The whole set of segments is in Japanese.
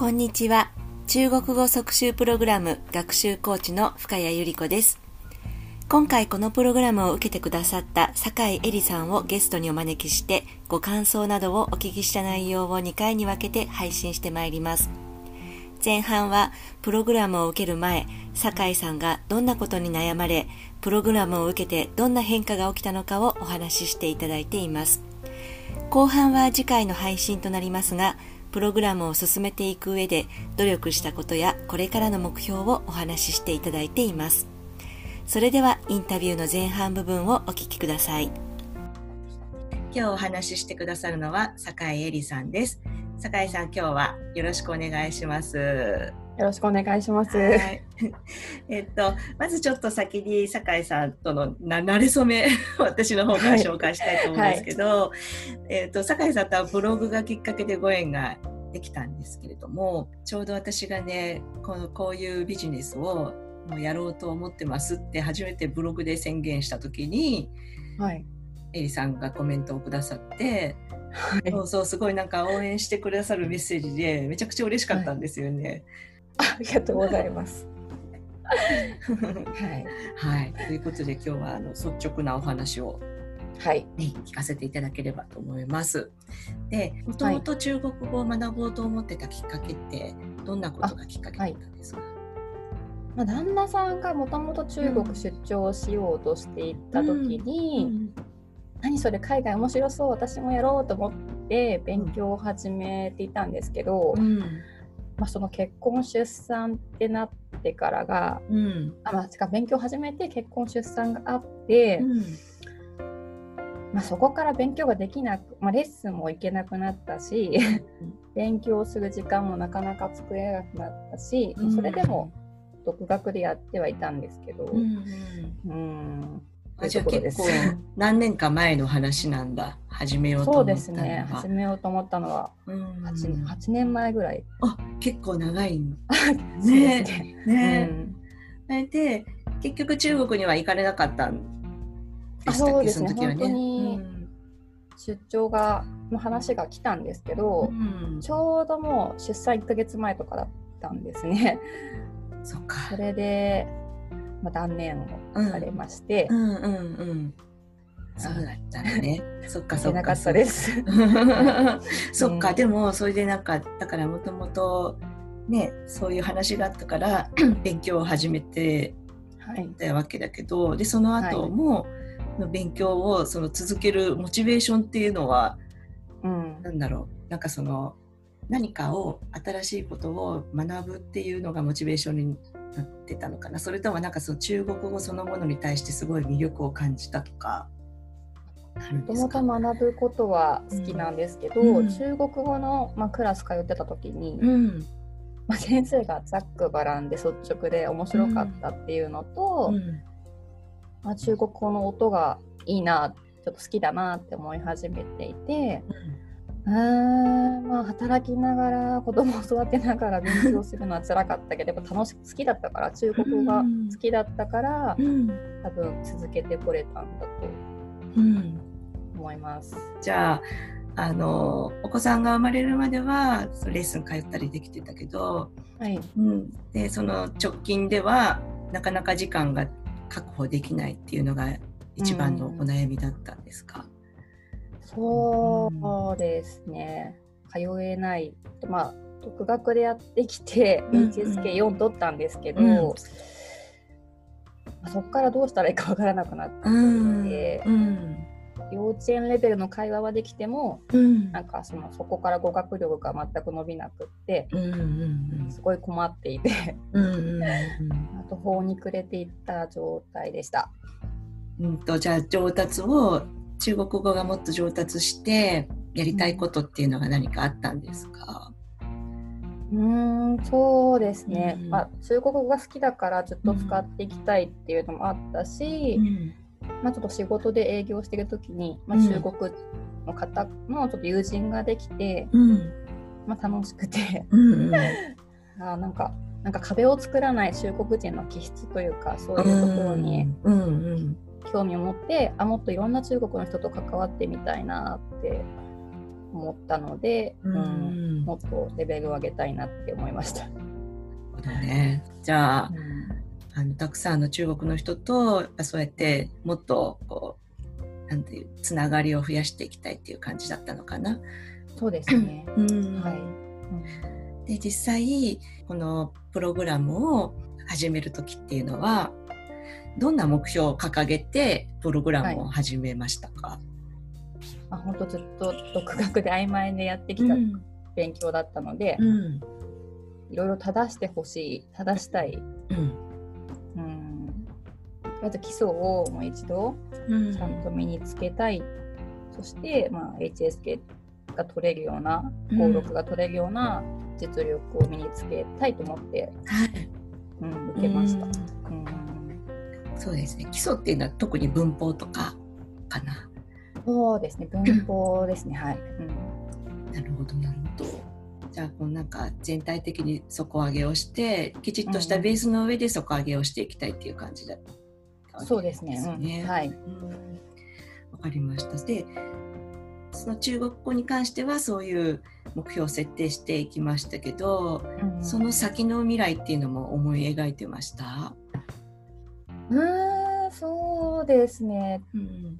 こんにちは。中国語即習プログラム学習コーチの深谷ゆり子です。今回このプログラムを受けてくださった酒井絵里さんをゲストにお招きしてご感想などをお聞きした内容を2回に分けて配信してまいります。前半はプログラムを受ける前、酒井さんがどんなことに悩まれ、プログラムを受けてどんな変化が起きたのかをお話ししていただいています。後半は次回の配信となりますが、プログラムを進めていく上で努力したことやこれからの目標をお話ししていただいています。それではインタビューの前半部分をお聞きください。今日お話ししてくださるのは坂井恵里さんです。坂井さん今日はよろしくお願いします。よろしくお願いします。えっと、まずちょっと先に酒井さんとのな慣れ初め、私の方から紹介したいと思うんですけど、はい、えっと、酒井さんとはブログがきっかけでご縁ができたんですけれども、ちょうど私がね、このこういうビジネスをもうやろうと思ってますって初めてブログで宣言した時に、はい、エリさんがコメントをくださって、はい、そうそうすごいなんか応援してくださるメッセージでめちゃくちゃ嬉しかったんですよね。ありがとうございます。はい、はい、ということで今日はあの率直なお話をはい、ね、聞かせていただければと思います。で、もともと中国語を学ぼうと思ってたきっかけって、どんなことがきっかけだったんですか？まあ、旦那さんがもともと中国出張しようとしていた時に、うん。うん、何それ海外面白そう私もやろうと思って勉強を始めていたんですけど、うんまあ、その結婚出産ってなってからが、うん、あまあ、勉強始めて結婚出産があって、うん、まあ、そこから勉強ができなく、まあ、レッスンも行けなくなったし勉強する時間もなかなか作れなくなったし、うん、それでも独学でやってはいたんですけど、うん、うん。あじゃあ結構何年か前の話なんだ始めようと思ったのそうですね。始めようと思ったのは 8, 8年前ぐらい。あ結構長い。ね。ね。ね、うん、で結局中国には行かれなかったんでしたっけ？その時はね。に出張がの話が来たんですけど、うん、ちょうどもう出産1か月前とかだったんですね。そっか。それでまあ、断念をされまして、うん、うん。うん。うんそうだったね。そっかそっか。なかったです。そっか、でもそれでなんかだからもともとねそういう話があったから 勉強を始めてたわけだけど、はい、でその後も、の勉強をその続けるモチベーションっていうのは、うん、なんだろう。なんかその何かを新しいことを学ぶっていうのがモチベーションになってたのかな。それともなんかその中国語そのものに対してすごい魅力を感じたとかもともと学ぶことは好きなんですけど、うん、中国語の、まあ、クラス通ってた時に、うん、まあ、先生がざっくばらんで率直で面白かったっていうのと、うん、まあ、中国語の音がいいなちょっと好きだなって思い始めていて、うん。まあ働きながら子供を育てながら勉強するのは辛かったけどやっぱ楽し好きだったから中国語が好きだったから、うん、多分続けてこれたんだと思います。じゃああのお子さんが生まれるまではレッスン通ったりできてたけど、はい。うん、でその直近ではなかなか時間が確保できないっていうのが一番のお悩みだったんですか、うん。そうですね、通えない、まあ、独学でやってきて、HSK4 取ったんですけど、うん、まあ、そこからどうしたらいいかわからなくなって、うん、幼稚園レベルの会話はできても、うん、なんかそのそこから語学力が全く伸びなくって、すごい困っていてあと法に暮れていった状態でした。うんとじゃあ上達を中国語がもっと上達してやりたいことっていうのが何かあったんですか？うんそうですね、うん、まあ、中国語が好きだからずっと使っていきたいっていうのもあったし、うん、まあ、ちょっと仕事で営業してる時に、まあ、中国の方のちょっと友人ができて、うん、まあ、楽しくて。あなんかなんか壁を作らない中国人の気質というかそういうところに、うん。うん興味を持ってあもっといろんな中国の人と関わってみたいなって思ったので、うん、うん。もっとレベルを上げたいなって思いました。ね、じゃあ,、あのたくさんの中国の人とそうやってもっとこうなんていうつながりを増やしていきたいっていう感じだったのかな。そうですね、うん、はい、うん、で実際このプログラムを始める時っていうのはどんな目標を掲げてプログラムを始めましたか、はい、あ本当ずっと独学で曖昧でやってきた勉強だったので、うん、いろいろ正してほしい正したい、うん、うんまず基礎をもう一度ちゃんと身につけたい、そして、まあ、HSK が取れるような登録が取れるような実力を身につけたいと思って、うん、受けました。うん。そうですね。基礎っていうのは特に文法とかかな？そうですね。文法ですね。はい、うん、なるほどなるほど。じゃあこうなんか全体的に底上げをしてきちっとしたベースの上で底上げをしていきたいっていう感じだそうですね。うん、はい。わ、かりました。でその中国語に関してはそういう目標を設定していきましたけど、うん、その先の未来っていうのも思い描いてました？うんそうですね、うん、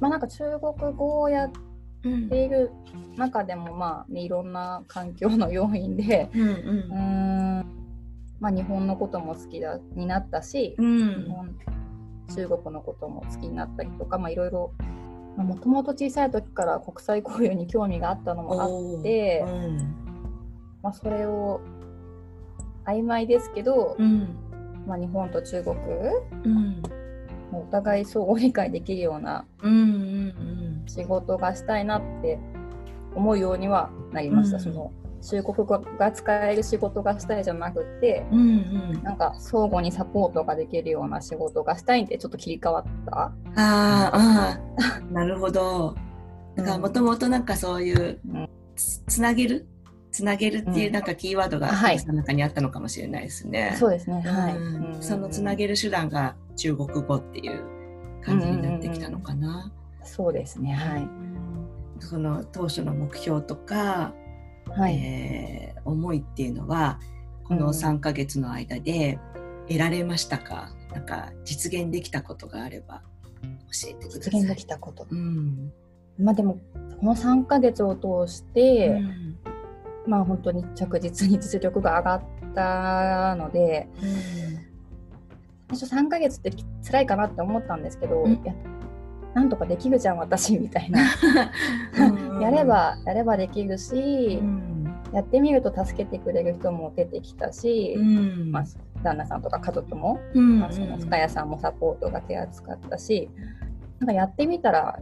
まあなんか中国語をやっている中でも、まあ、ね、いろんな環境の要因で、うん、うん。まあ、日本のことも好きだになったし、うん、日本中国のことも好きになったりとか、まあ、いろいろもともと小さい時から国際交流に興味があったのもあって、うん、まあ、それを曖昧ですけど、うん、まあ、日本と中国、うん、お互い相互理解できるような仕事がしたいなって思うようにはなりました。その中国語が使える仕事がしたいじゃなくて、うんうん、なんか相互にサポートができるような仕事がしたいんでちょっと切り替わった。ああなるほど。だからもともとなんかそういうつつなげる？つなげるっていうなんかキーワードがその中にあったのかもしれないですね。はい、そうですね。はい。そのつなげる手段が中国語っていう感じになってきたのかな。うんうんうん、そうですね。はい。その当初の目標とか、はい、えー、思いっていうのはこの3ヶ月の間で得られましたか、うん、なんか実現できたことがあれば教えてください。実現できたこと。うん、まあでもこの3ヶ月を通して、うん、まあ本当に着実に実力が上がったので、うん、最初3ヶ月って辛いかなって思ったんですけど、うん、やなんとかできるじゃん私みたいな やればやればできるし、うん、やってみると助けてくれる人も出てきたし、うん、まあ、旦那さんとか家族も、うん、まあ、その深谷さんもサポートが手厚かったしなんかやってみたら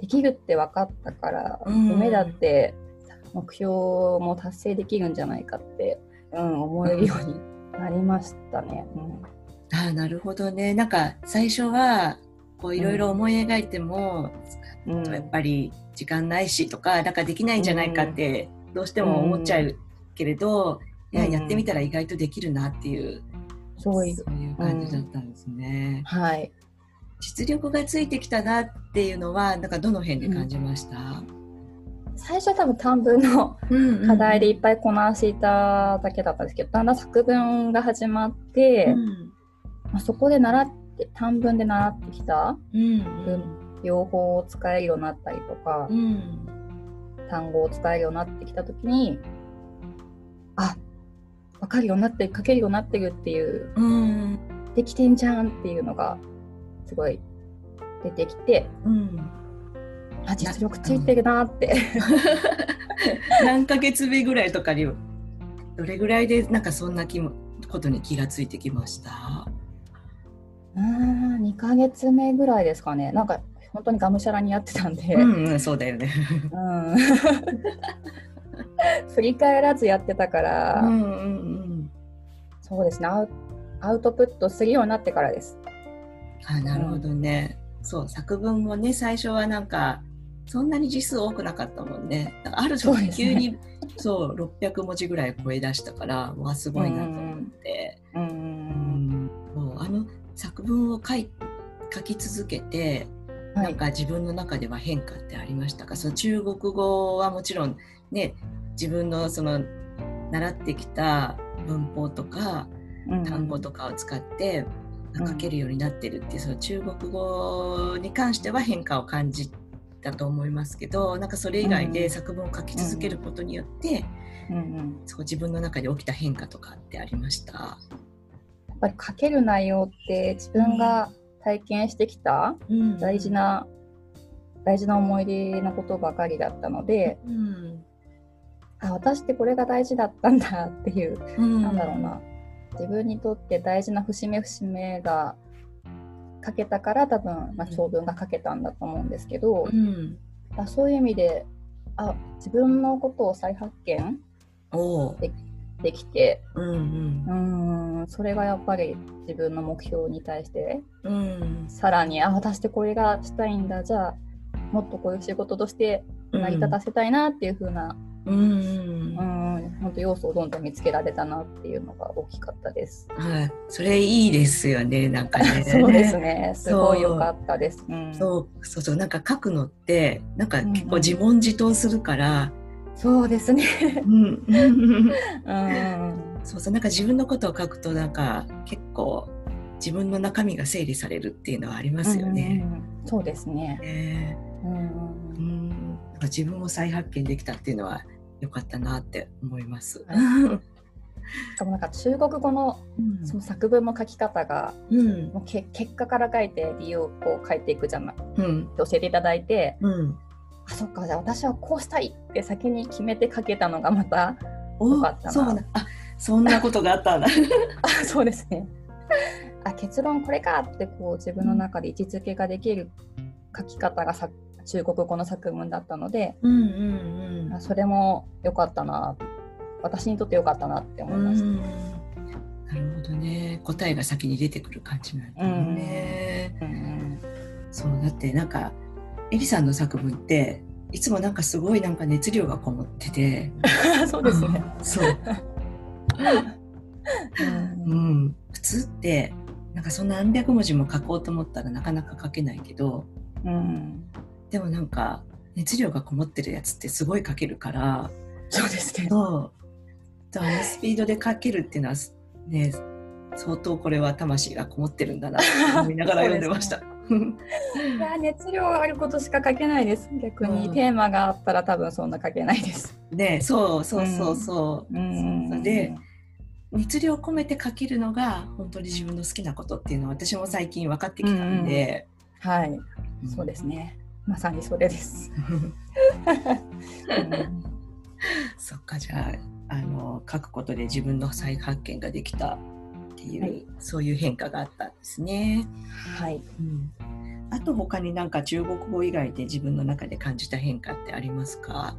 できるって分かったから、夢だって目標も達成できるんじゃないかって、うん、思えるようになりましたね。うん、あなるほどね。なんか最初はこういろいろ思い描いても、うん、やっぱり時間ないしとかなんかできないんじゃないかってどうしても思っちゃうけれど、いややってみたら意外とできるなっていう、そういう。感じだったんですね。はい。実力がついてきたなっていうのはなんかどの辺で感じました、最初は多分短文の課題でいっぱいこなしていただけだったんですけど、だんだん作文が始まって、うん、まあ、そこで習って短文で習ってきた文用法を使えるようになったりとか、うん、単語を使えるようになってきた時にあ分かるようになって書けるようになってるっていう、うん、できてんじゃんっていうのがすごい出てきて、うん、あ実力ついてるなって。何ヶ月目ぐらいとかにどれぐらいでなんかそんな気もことに気がついてきました？うん2ヶ月目ぐらいですかね。なんか本当にがむしゃらにやってたんで、うんうん、そうだよね、うん、振り返らずやってたから、うんうんうん、そうですね。アウトプットするようになってからです。あなるほどね、うん、そう作文もね最初はなんかそんなに字数多くなかったもんね。ある時急にそうそう600文字ぐらい超え出したからわすごいなと思って、うん、うんあの作文を書い書き続けて、なんか自分の中では変化ってありましたか？その中国語はもちろんね自分のその習ってきた文法とか単語とかを使って書けるようになってるっていうその中国語に関しては変化を感じたと思いますけどなんかそれ以外で作文を書き続けることによって、うんうん、そう自分の中で起きた変化とかってありました？やっぱり書ける内容って自分が体験してきた大事な、うん、大事な思い出のことばかりだったので、うん、あ私ってこれが大事だったんだっていう、うん、なんだろうな。自分にとって大事な節目節目が書けたから多分、まあ、長文が書けたんだと思うんですけど、うん、そういう意味であ自分のことを再発見でできて、うんうん、うんそれがやっぱり自分の目標に対して、うん、さらにあ私ってこれがしたいんだ。じゃあもっとこういう仕事として成り立たせたいなっていう風なうん、本当要素をどんどん見つけられたなっていうのが大きかったです。はい、それいいですよね、なんかね。そうですね、すごい良かったです。うん、そう。そうそう、なんか書くのってなんか結構自問自答するから。うんうん、そうですね。うん、うん、そうそう、なんか自分のことを書くとなんか結構自分の中身が整理されるっていうのはありますよね。うんうん、そうですね。えー、うん、うん。自分を再発見できたっていうのは良かったなって思います。しかもなんか中国語のその作文の書き方が、うん、もうけ結果から書いて理由をこう書いていくじゃない、うん、教えていただいて、うん、あそっかじゃあ私はこうしたいって先に決めて書けたのがまた良かったな。そうあそんなことがあったんだ。あそうですね。あ結論これかってこう自分の中で位置づけができる書き方がさ中国語の作文だったので、うんうんうん、それも良かったな私にとって良かったなって思いました。なるほどね答えが先に出てくる感じなんだね。うんうん、そうだってなんかエリさんの作文っていつもなんかすごいなんか熱量がこもってて。そうですね。そう、うん、普通ってなんかそんな何百文字も書こうと思ったらなかなか書けないけど、うん、でもなんか熱量がこもってるやつってすごい書けるから。そうですね。そう。あのスピードで書けるっていうのはね相当これは魂がこもってるんだなと思いながら読んでました。いや熱量があることしか書けないです。逆に、うん、テーマがあったら多分そんな書けないです。ねそうそうそうそう。う。ん、で熱量を込めて書けるのが本当に自分の好きなことっていうのは私も最近分かってきたんで、うん、はい、そうですね。まさにそれです。そっかじゃああの書くことで自分の再発見ができたいう、はい、そういう変化があったんですね。はい、うん、あと他になんか中国語以外で自分の中で感じた変化ってありますか？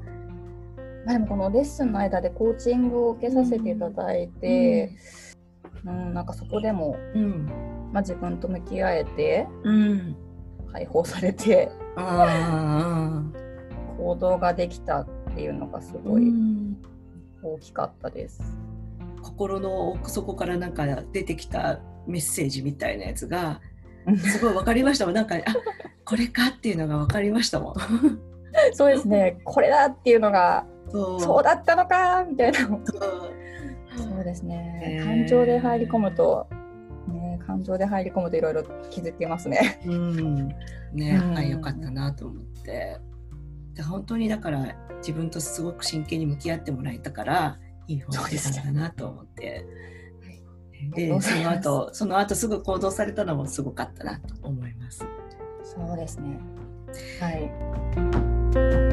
でもこのレッスンの間でコーチングを受けさせていただいて、うん、うん、なんかそこでも、うん。まあ、自分と向き合えて、うん、解放されて行動ができたっていうのがすごい大きかったです。心の奥底からなんか出てきたメッセージみたいなやつがすごい分かりましたもん。なんかあこれかっていうのが分かりましたもん。そうですね。これだっていうのがそう。だったのかみたいな。そう。ですね、感情で入り込むと感情で入り込むといろいろ気づけますね。うん。ね、うん、あよかったなと思って。で本当にだから自分とすごく真剣に向き合ってもらえたからいい本出たんだなと思って。でその後その後すぐ行動されたのもすごかったなと思います。そうですね。はい。